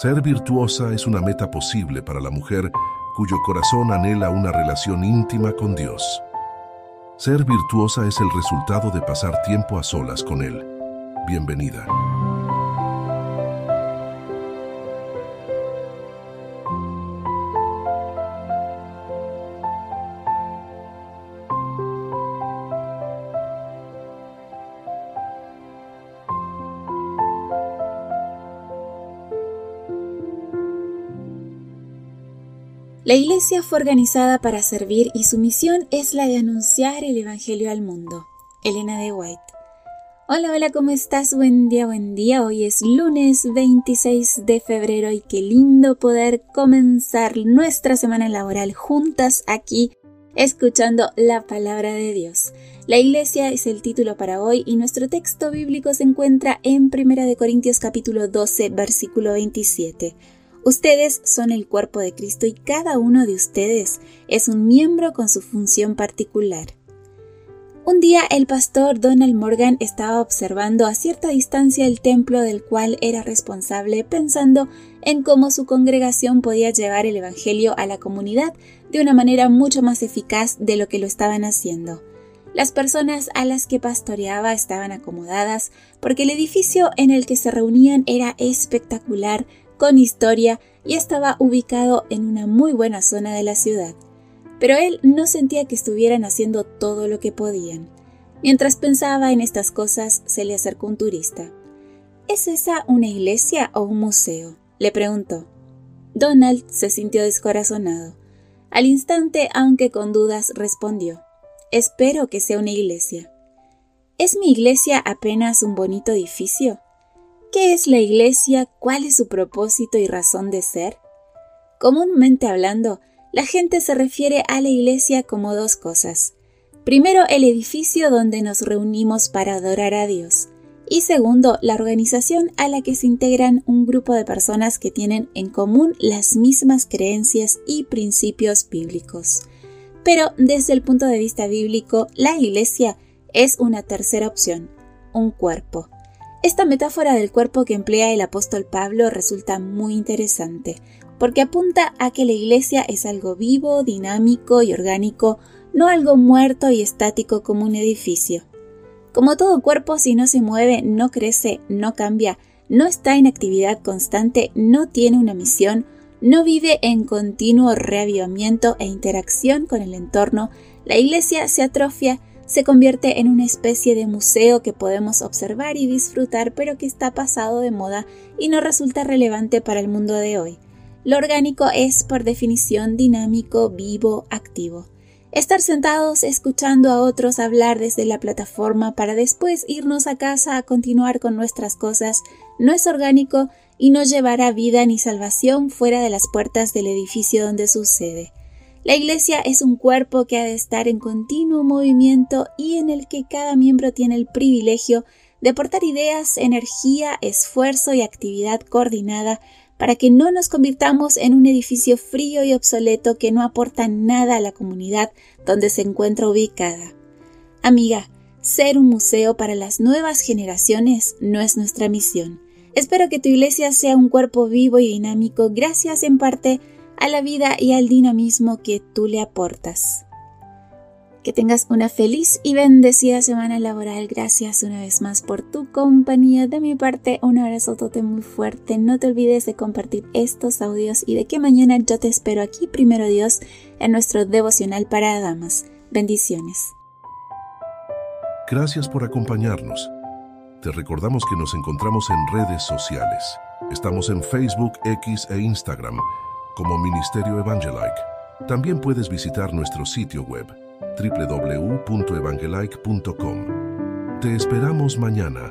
Ser virtuosa es una meta posible para la mujer cuyo corazón anhela una relación íntima con Dios. Ser virtuosa es el resultado de pasar tiempo a solas con Él. Bienvenida. La iglesia fue organizada para servir y su misión es la de anunciar el Evangelio al mundo. Elena de White. Hola, hola, ¿cómo estás? Buen día, buen día. Hoy es lunes 26 de febrero y qué lindo poder comenzar nuestra semana laboral juntas aquí escuchando la palabra de Dios. La iglesia es el título para hoy y nuestro texto bíblico se encuentra en 1 Corintios capítulo 12 versículo 27. Ustedes son el cuerpo de Cristo y cada uno de ustedes es un miembro con su función particular. Un día el pastor Donald Morgan estaba observando a cierta distancia el templo del cual era responsable pensando en cómo su congregación podía llevar el Evangelio a la comunidad de una manera mucho más eficaz de lo que lo estaban haciendo. Las personas a las que pastoreaba estaban acomodadas porque el edificio en el que se reunían era espectacular, con historia y estaba ubicado en una muy buena zona de la ciudad. Pero él no sentía que estuvieran haciendo todo lo que podían. Mientras pensaba en estas cosas, se le acercó un turista. ¿Es esa una iglesia o un museo? le preguntó. Donald se sintió descorazonado. Al instante, aunque con dudas, respondió Espero que sea una iglesia. ¿Es mi iglesia apenas un bonito edificio? ¿Qué es la Iglesia? ¿Cuál es su propósito y razón de ser? Comúnmente hablando, la gente se refiere a la Iglesia como dos cosas. Primero, el edificio donde nos reunimos para adorar a Dios. Y segundo, la organización a la que se integran un grupo de personas que tienen en común las mismas creencias y principios bíblicos. Pero desde el punto de vista bíblico, la Iglesia es una tercera opción, un cuerpo. Esta metáfora del cuerpo que emplea el apóstol Pablo resulta muy interesante, porque apunta a que la iglesia es algo vivo, dinámico y orgánico, no algo muerto y estático como un edificio. Como todo cuerpo, si no se mueve, no crece, no cambia, no está en actividad constante, no tiene una misión, no vive en continuo reavivamiento e interacción con el entorno, la iglesia se atrofia se convierte en una especie de museo que podemos observar y disfrutar pero que está pasado de moda y no resulta relevante para el mundo de hoy. Lo orgánico es por definición dinámico, vivo, activo. Estar sentados escuchando a otros hablar desde la plataforma para después irnos a casa a continuar con nuestras cosas no es orgánico y no llevará vida ni salvación fuera de las puertas del edificio donde sucede. La Iglesia es un cuerpo que ha de estar en continuo movimiento y en el que cada miembro tiene el privilegio de aportar ideas, energía, esfuerzo y actividad coordinada para que no nos convirtamos en un edificio frío y obsoleto que no aporta nada a la comunidad donde se encuentra ubicada. Amiga, ser un museo para las nuevas generaciones no es nuestra misión. Espero que tu iglesia sea un cuerpo vivo y dinámico gracias en parte a la vida y al dinamismo que tú le aportas. Que tengas una feliz y bendecida semana laboral. Gracias una vez más por tu compañía. De mi parte, un abrazo tote muy fuerte. No te olvides de compartir estos audios y de que mañana yo te espero aquí, primero Dios, en nuestro devocional para damas. Bendiciones. Gracias por acompañarnos. Te recordamos que nos encontramos en redes sociales. Estamos en Facebook, X e Instagram como Ministerio Evangelike. También puedes visitar nuestro sitio web www.evangelike.com. Te esperamos mañana